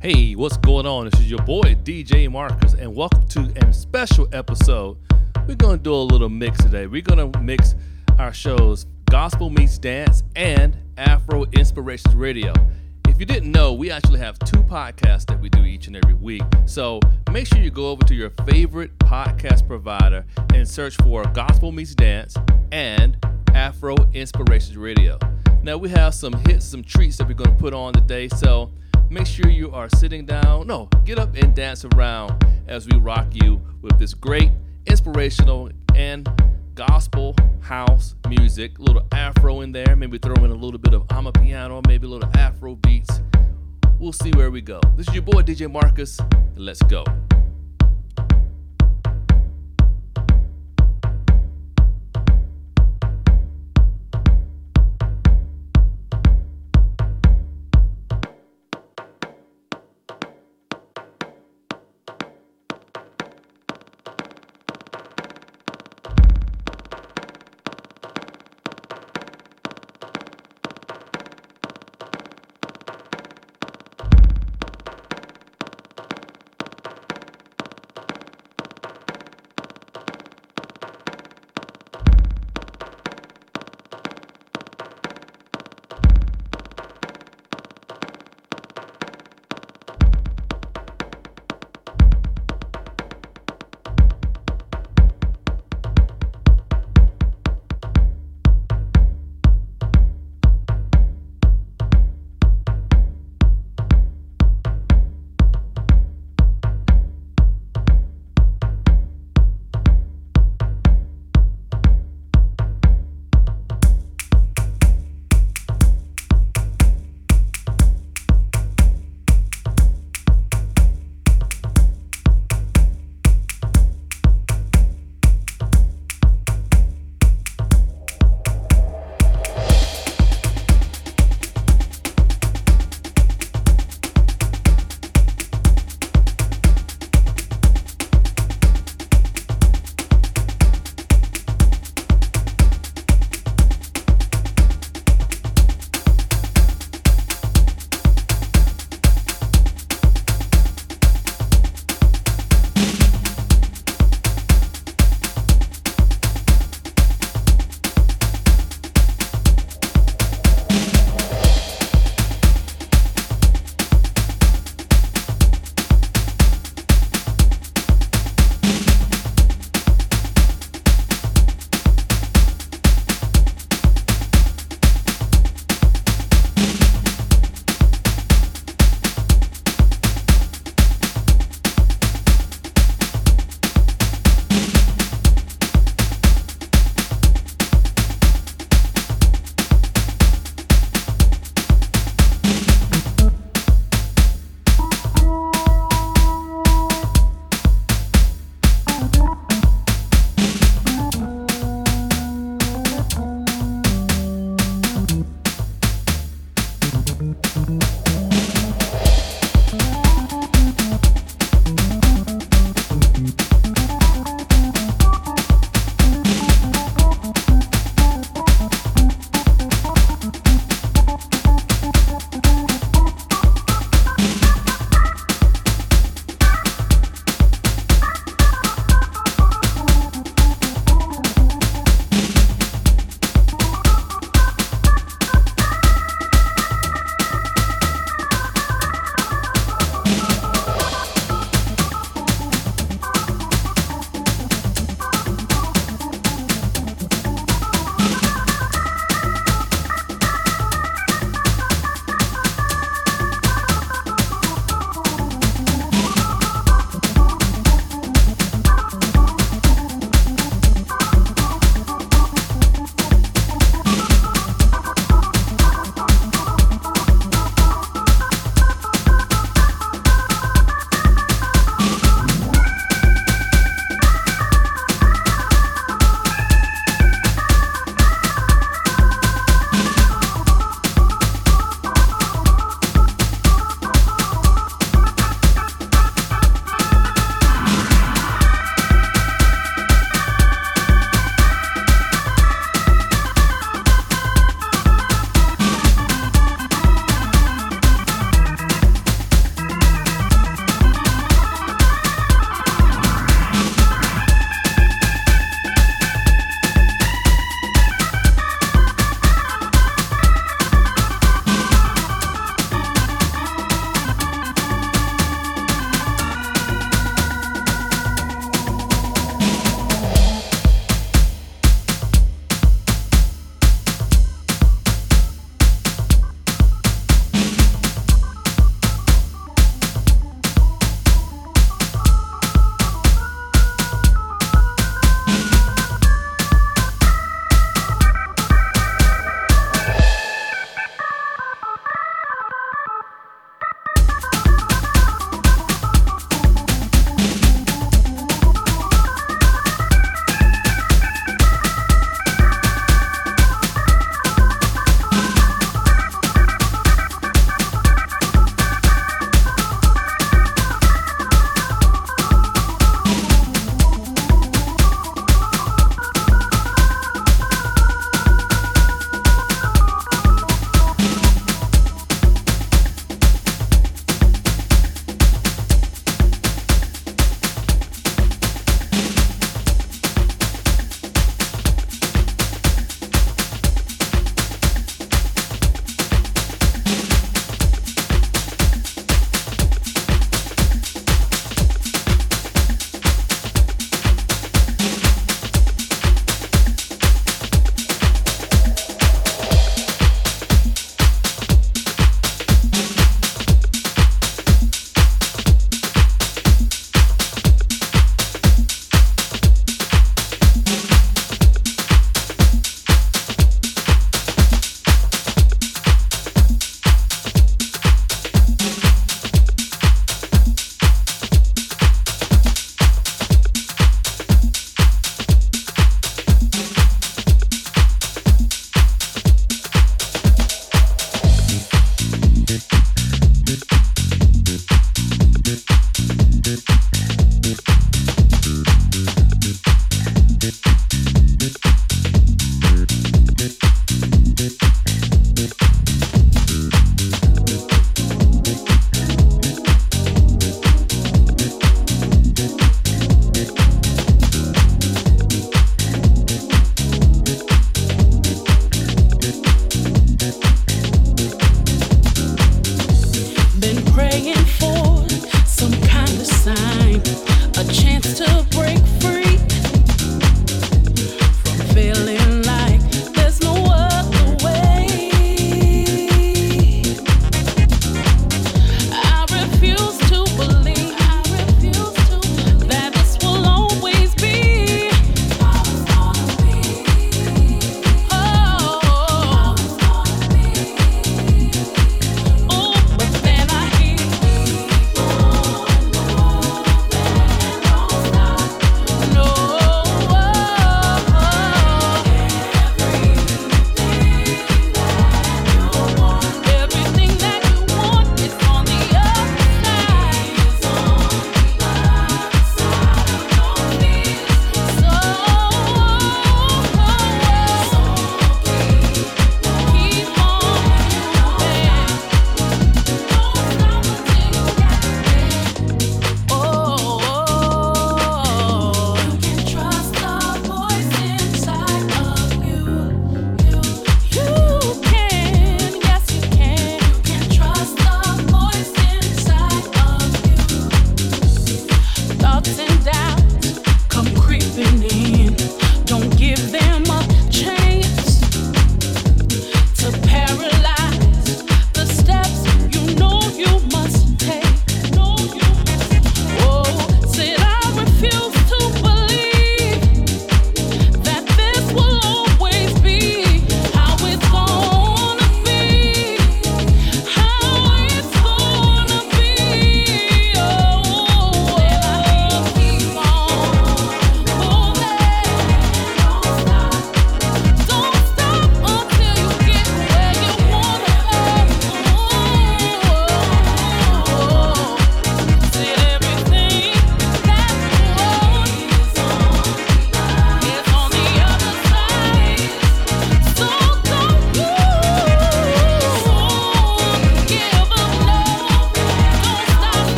Hey, what's going on? This is your boy DJ Marcus, and welcome to a special episode. We're gonna do a little mix today. We're gonna mix our shows Gospel Meets Dance and Afro Inspirations Radio. If you didn't know, we actually have two podcasts that we do each and every week. So make sure you go over to your favorite podcast provider and search for Gospel Meets Dance and Afro Inspirations Radio. Now we have some hits, some treats that we're to put on today. So make sure you are sitting down. No, get up and dance around as we rock you with this great inspirational and gospel house music, a little afro in there, maybe throw in a little bit of amapiano, maybe a little afro beats. We'll see where we go. This is your boy DJ Marcus. Let's go.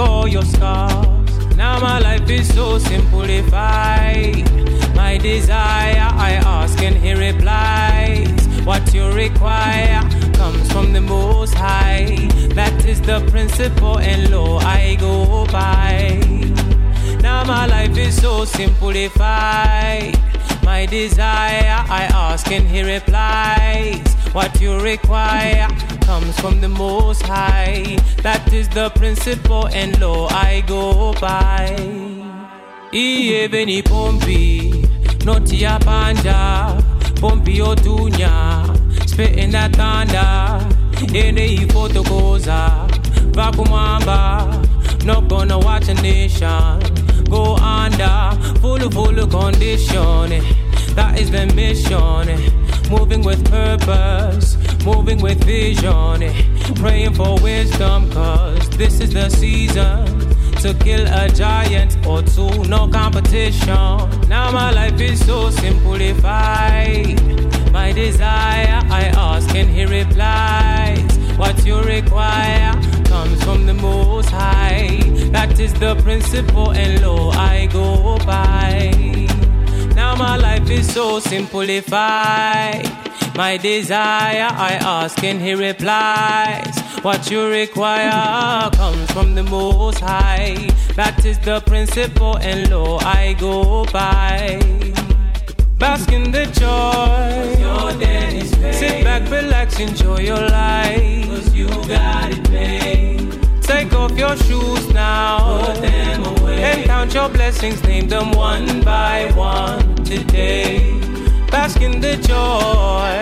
All your scars. Now my life is so simplified. My desire, I ask and he replies. What you require comes from the Most High. That is the principle and law I go by. Now my life is so simplified. My desire, I ask and he replies. What you require comes from the Most High. That is the principle and law I go by. Iye beni pompi, noti ya panja, pompi otunya, spitting that thunder, ene ifotokoza, vakumamba, not gonna watch a nation go under, full of full of condition, eh. that is the mission. Eh. Moving with purpose, moving with vision. Eh, praying for wisdom, cause this is the season to kill a giant or two, no competition. Now my life is so simplified. My desire, I ask, and he replies. What you require comes from the Most High. That is the principle and law I go by. Now my life is so simplified. My desire, I ask and he replies. What you require comes from the Most High. That is the principle and law I go by. Bask in the joy. Sit back, relax, enjoy your life. Cause you got it made. Take off your shoes now. Put them away. And count your blessings, name them one by one today. Bask in the joy.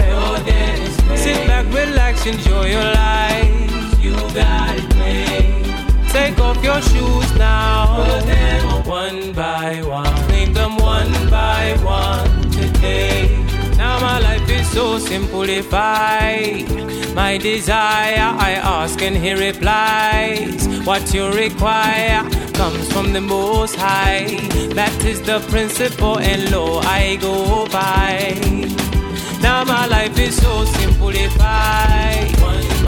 Sit back, relax, enjoy your life. You got it made. Take off your shoes now. Them one by one. Name them one by one today. Now my life is so simplified. My desire, I ask and he replies. What you require comes from the Most High. That is the principle and law I go by. Now my life is so simplified.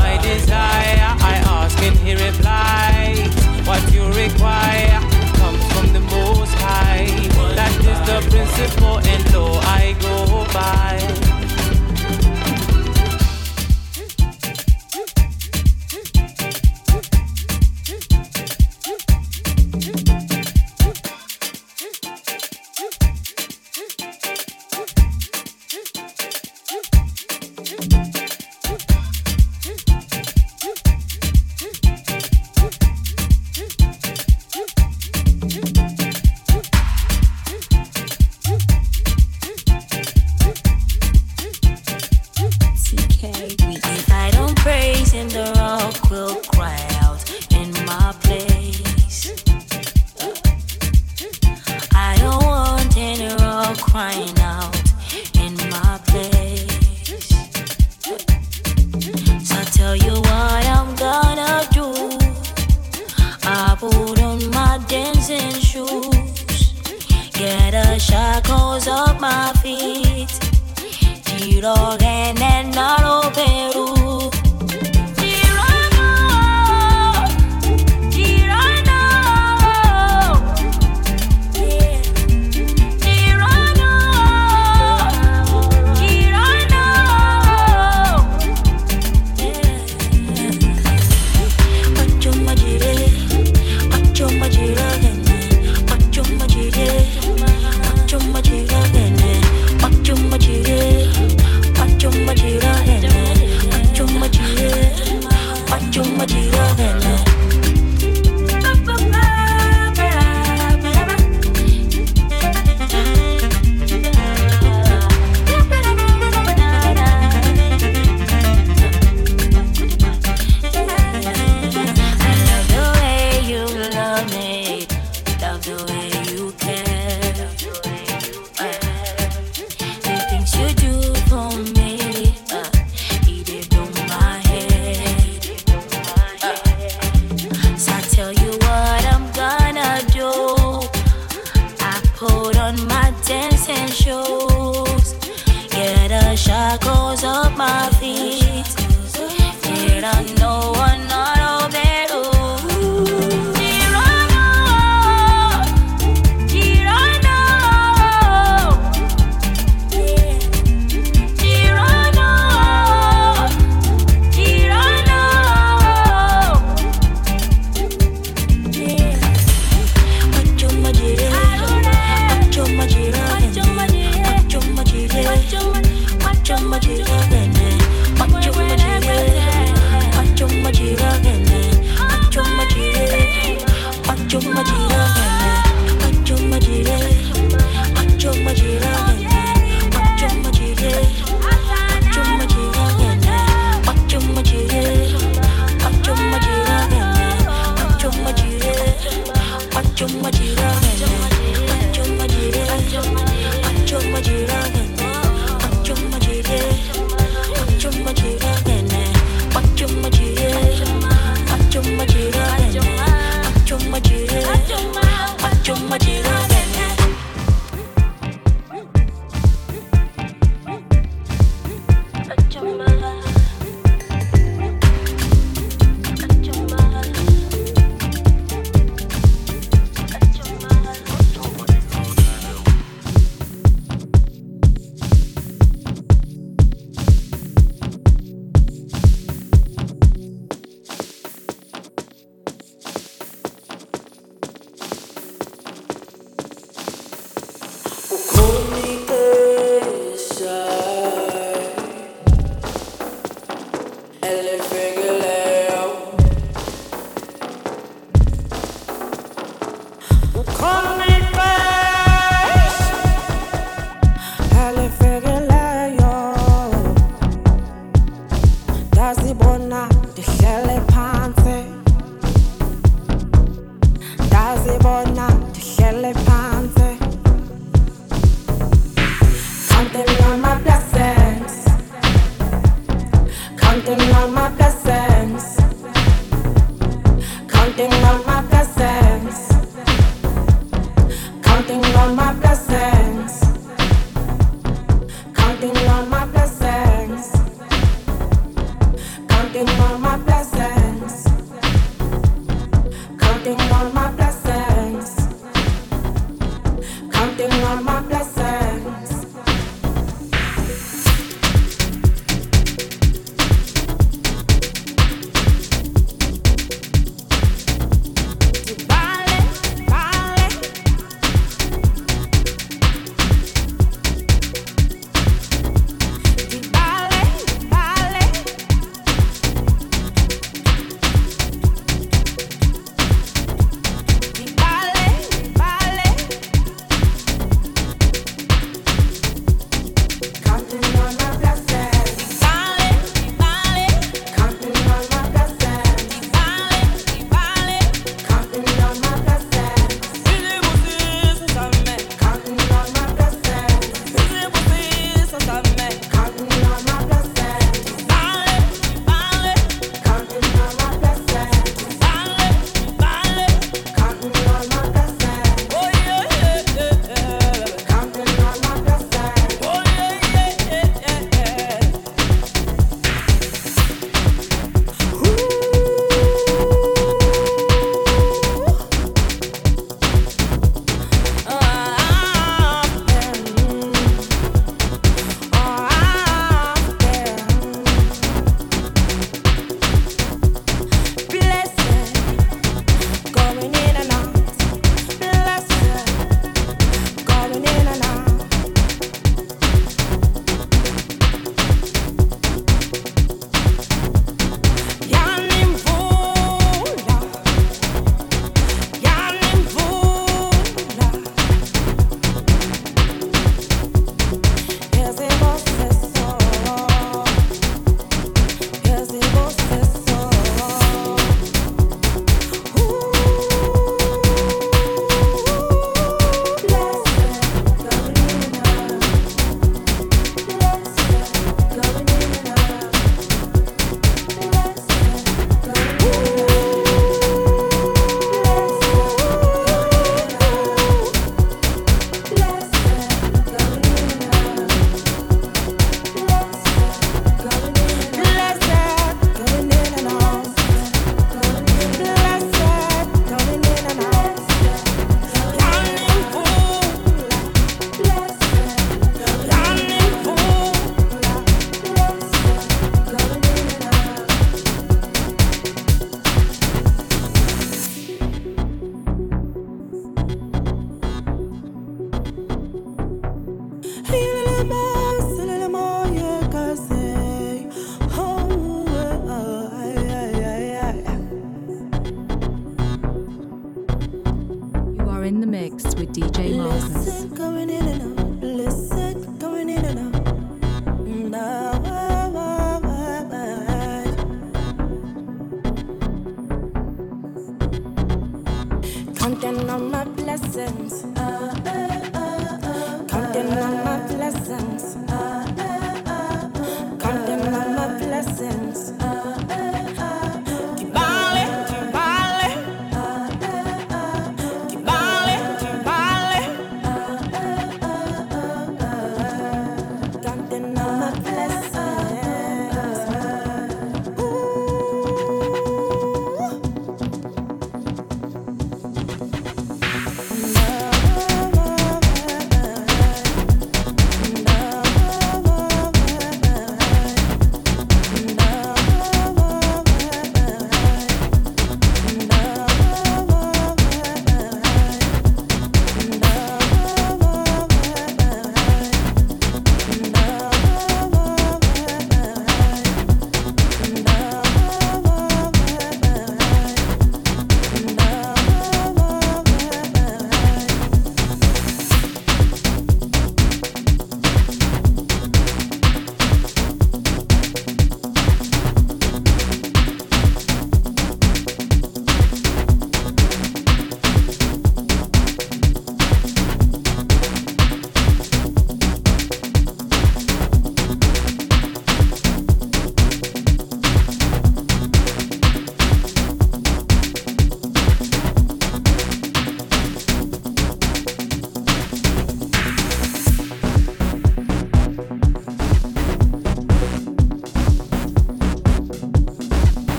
My desire, I ask and he replies. What you require comes from the Most High. That is the principle and law I go by.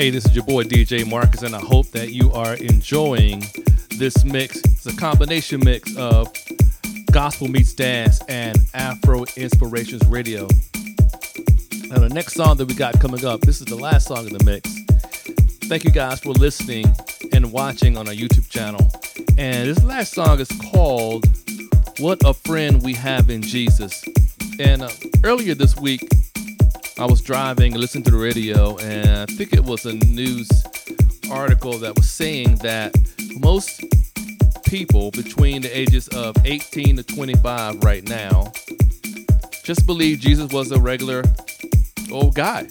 Hey, this is your boy DJ Marcus, and I hope that you are enjoying this mix. It's a combination mix of gospel meets dance and Afro Inspirations Radio. Now, the next song that we got coming up, this is the last song in the mix. Thank you guys for listening and watching on our YouTube channel. And this last song is called What a Friend We Have in Jesus. And uh, earlier this week, I was driving and listening to the radio, and I think it was a news article that was saying that most people between the ages of 18 to 25 right now just believe Jesus was a regular old guy.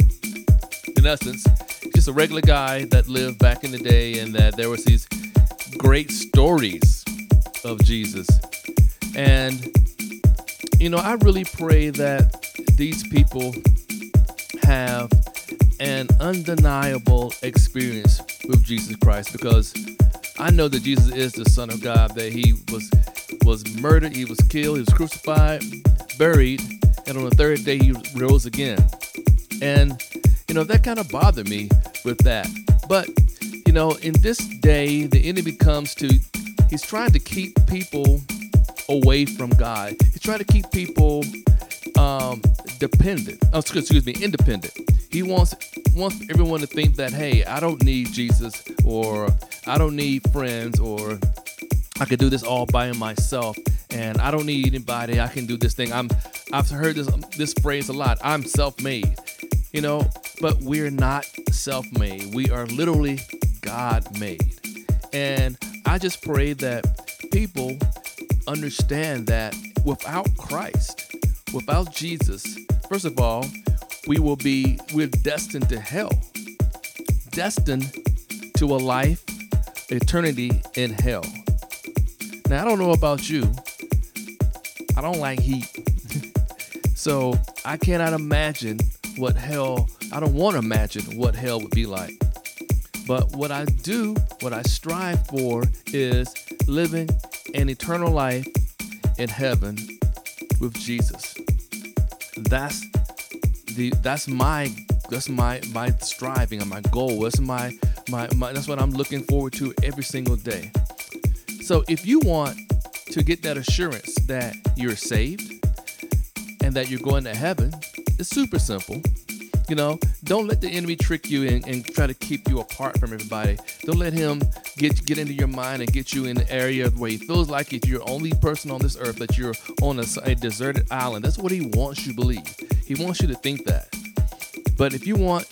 In essence, just a regular guy that lived back in the day, and that there was these great stories of Jesus. And you know, I really pray that these people have an undeniable experience with Jesus Christ because I know that Jesus is the Son of God, that he was was murdered, he was killed, he was crucified, buried, and on the third day he rose again. And you know, that kind of bothered me with that. But You know, in this day, the enemy comes to, he's trying to keep people away from God. He's trying to keep people um, dependent. Oh, excuse me, independent. He wants wants everyone to think that, hey, I don't need Jesus, or I don't need friends, or I could do this all by myself, and I don't need anybody. I can do this thing. I'm. I've heard this this phrase a lot. I'm self-made, you know. But we're not self-made. We are literally God-made, and I just pray that people understand that without Christ, without Jesus, first of all, we will be we're destined to hell, destined to a life, eternity in hell. Now, I don't know about you. I don't like heat. so I cannot imagine what hell, I don't want to imagine what hell would be like. But what I do, what I strive for is living an eternal life in heaven with Jesus. That's the that's my that's my my striving and my goal. That's my my, my that's what I'm looking forward to every single day. So if you want to get that assurance that you're saved and that you're going to heaven, it's super simple. You know, don't let the enemy trick you and, and try to keep you apart from everybody. Don't let him get get into your mind and get you in the area where he feels like if you're the only person on this earth that you're on a, a deserted island. That's what he wants you to believe. He wants you to think that. But if you want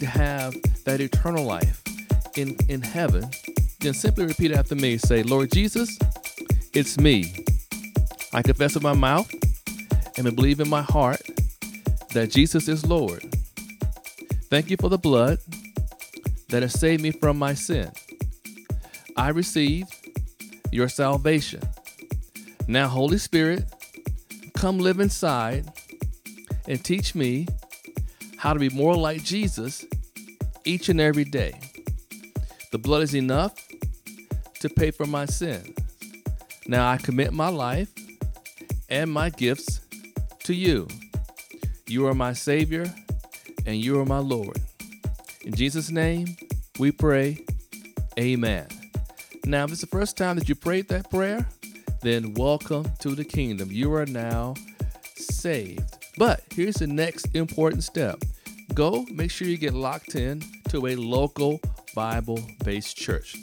to have that eternal life in in heaven, then simply repeat after me. Say, Lord Jesus, it's me. I confess with my mouth and believe in my heart that Jesus is Lord. Thank you for the blood that has saved me from my sin. I receive your salvation. Now, Holy Spirit, come live inside and teach me how to be more like Jesus each and every day. The blood is enough to pay for my sins. Now I commit my life and my gifts to you. You are my Savior and you are my Lord. In Jesus' name, we pray, Amen. Now, if it's the first time that you prayed that prayer, then welcome to the kingdom. You are now saved. But here's the next important step go make sure you get locked in to a local Bible based church.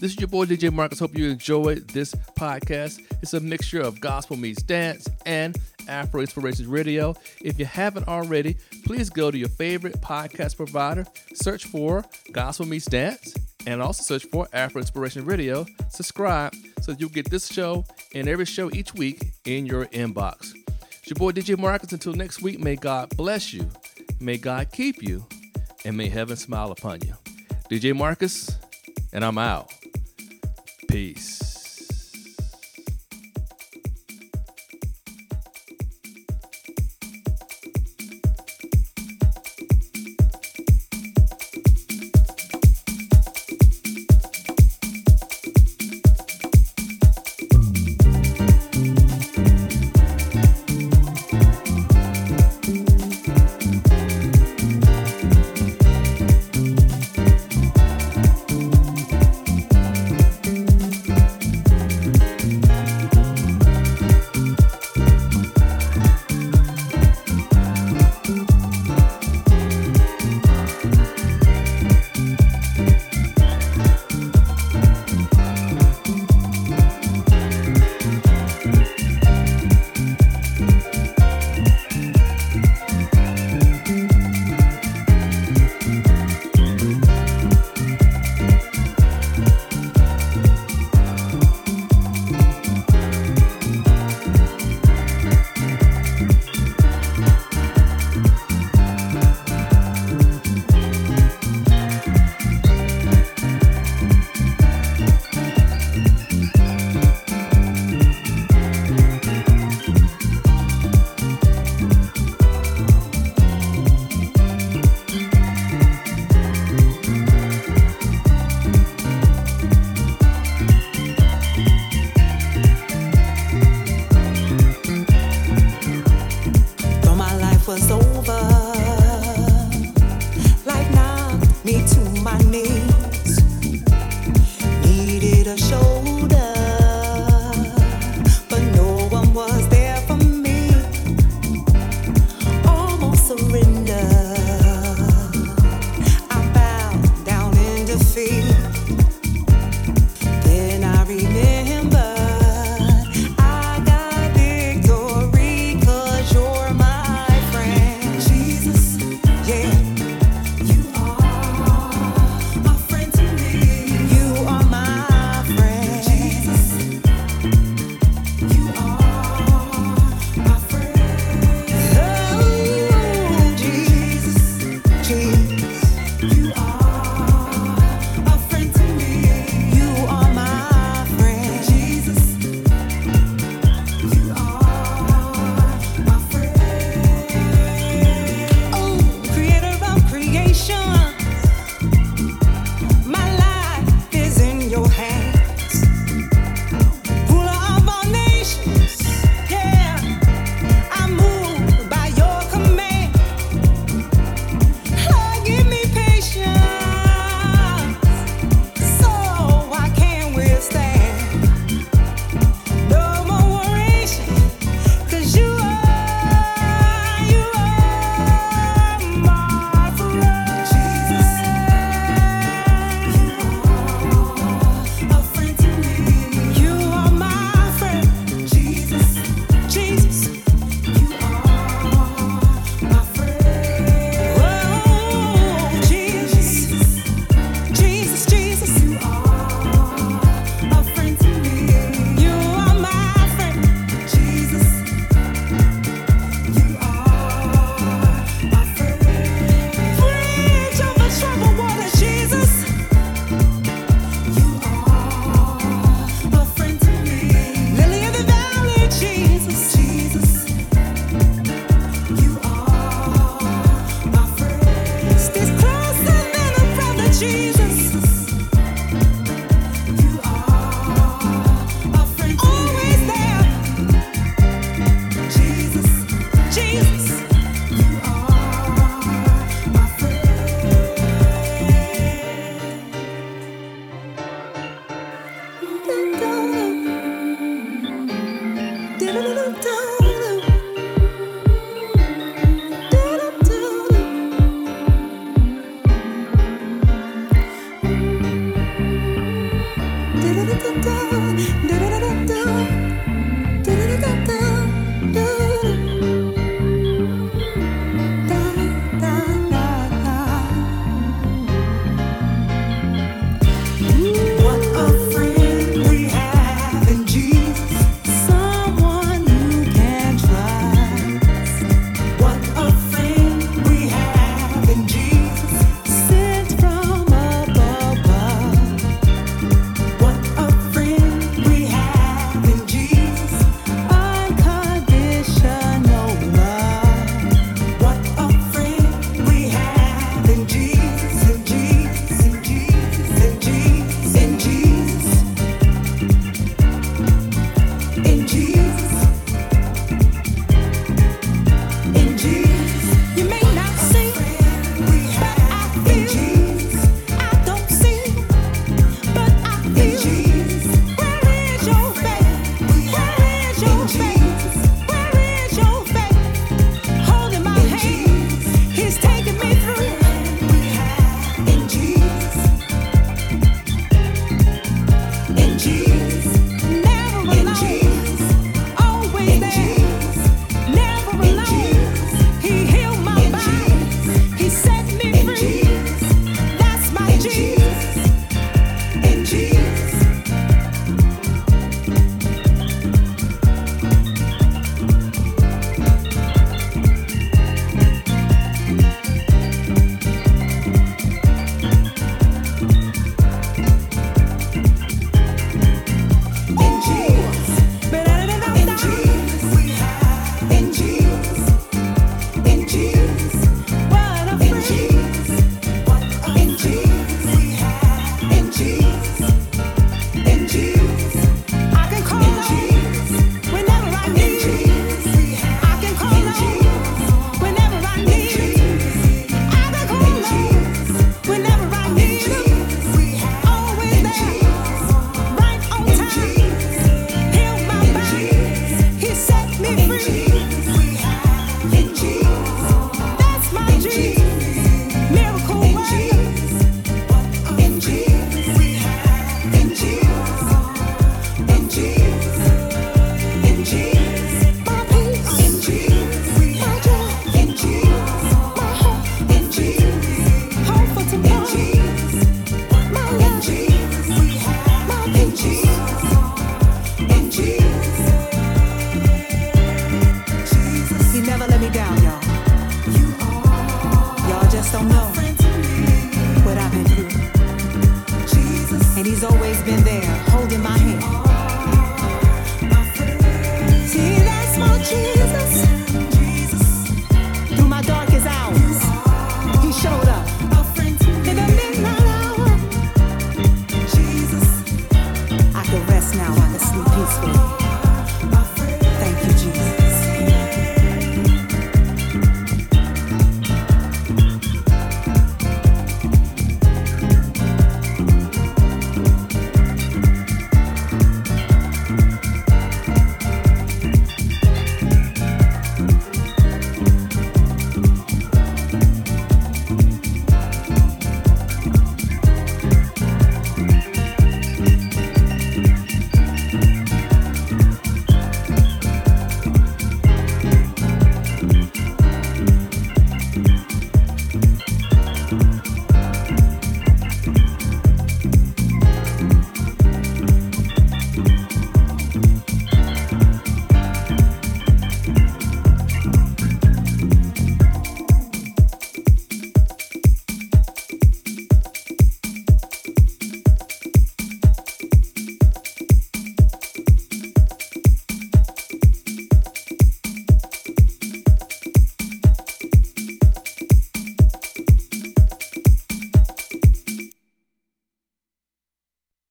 This is your boy DJ Marcus. Hope you enjoyed this podcast. It's a mixture of gospel meets dance and Afro Inspirations Radio. If you haven't already, please go to your favorite podcast provider, search for Gospel Meets Dance, and also search for Afro Inspiration Radio. Subscribe so you'll get this show and every show each week in your inbox. It's your boy DJ Marcus. Until next week, may God bless you, may God keep you, and may heaven smile upon you. DJ Marcus, and I'm out. Peace.